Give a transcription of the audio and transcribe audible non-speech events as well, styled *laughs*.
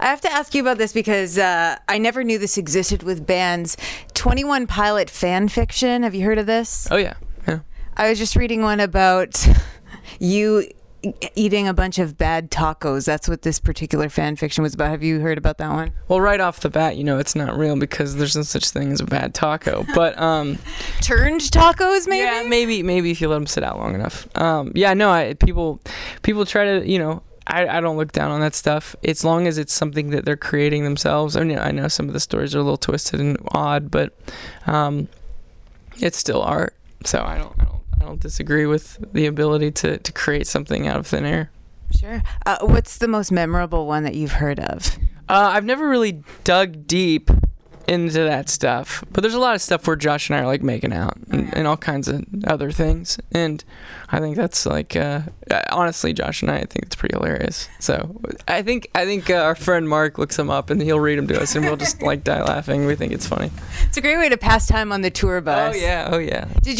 I have to ask you about this because uh, I never knew this existed with bands. 21 Pilot fan fiction. Have you heard of this? Oh yeah, yeah. I was just reading one about *laughs* you eating a bunch of bad tacos. That's what this particular fan fiction was about. Have you heard about that one? Well, right off the bat, you know it's not real because there's no such thing as a bad taco. *laughs* But um, Turned tacos, maybe? yeah, maybe maybe if you let them sit out long enough. Um, yeah, no, I, people people try to you know. I, I don't look down on that stuff as long as it's something that they're creating themselves. I mean, I know some of the stories are a little twisted and odd, but um, it's still art. So I don't, I don't, I don't disagree with the ability to, to create something out of thin air. Sure. Uh, what's the most memorable one that you've heard of? Uh, I've never really dug deep into that stuff, but there's a lot of stuff where Josh and I are like making out and, and all kinds of other things, and I think that's like uh, honestly, Josh and I, I think it's pretty hilarious. So I think I think uh, our friend Mark looks them up and he'll read them to us, and we'll just like die laughing. We think it's funny. It's a great way to pass time on the tour bus. Oh yeah, oh yeah. Did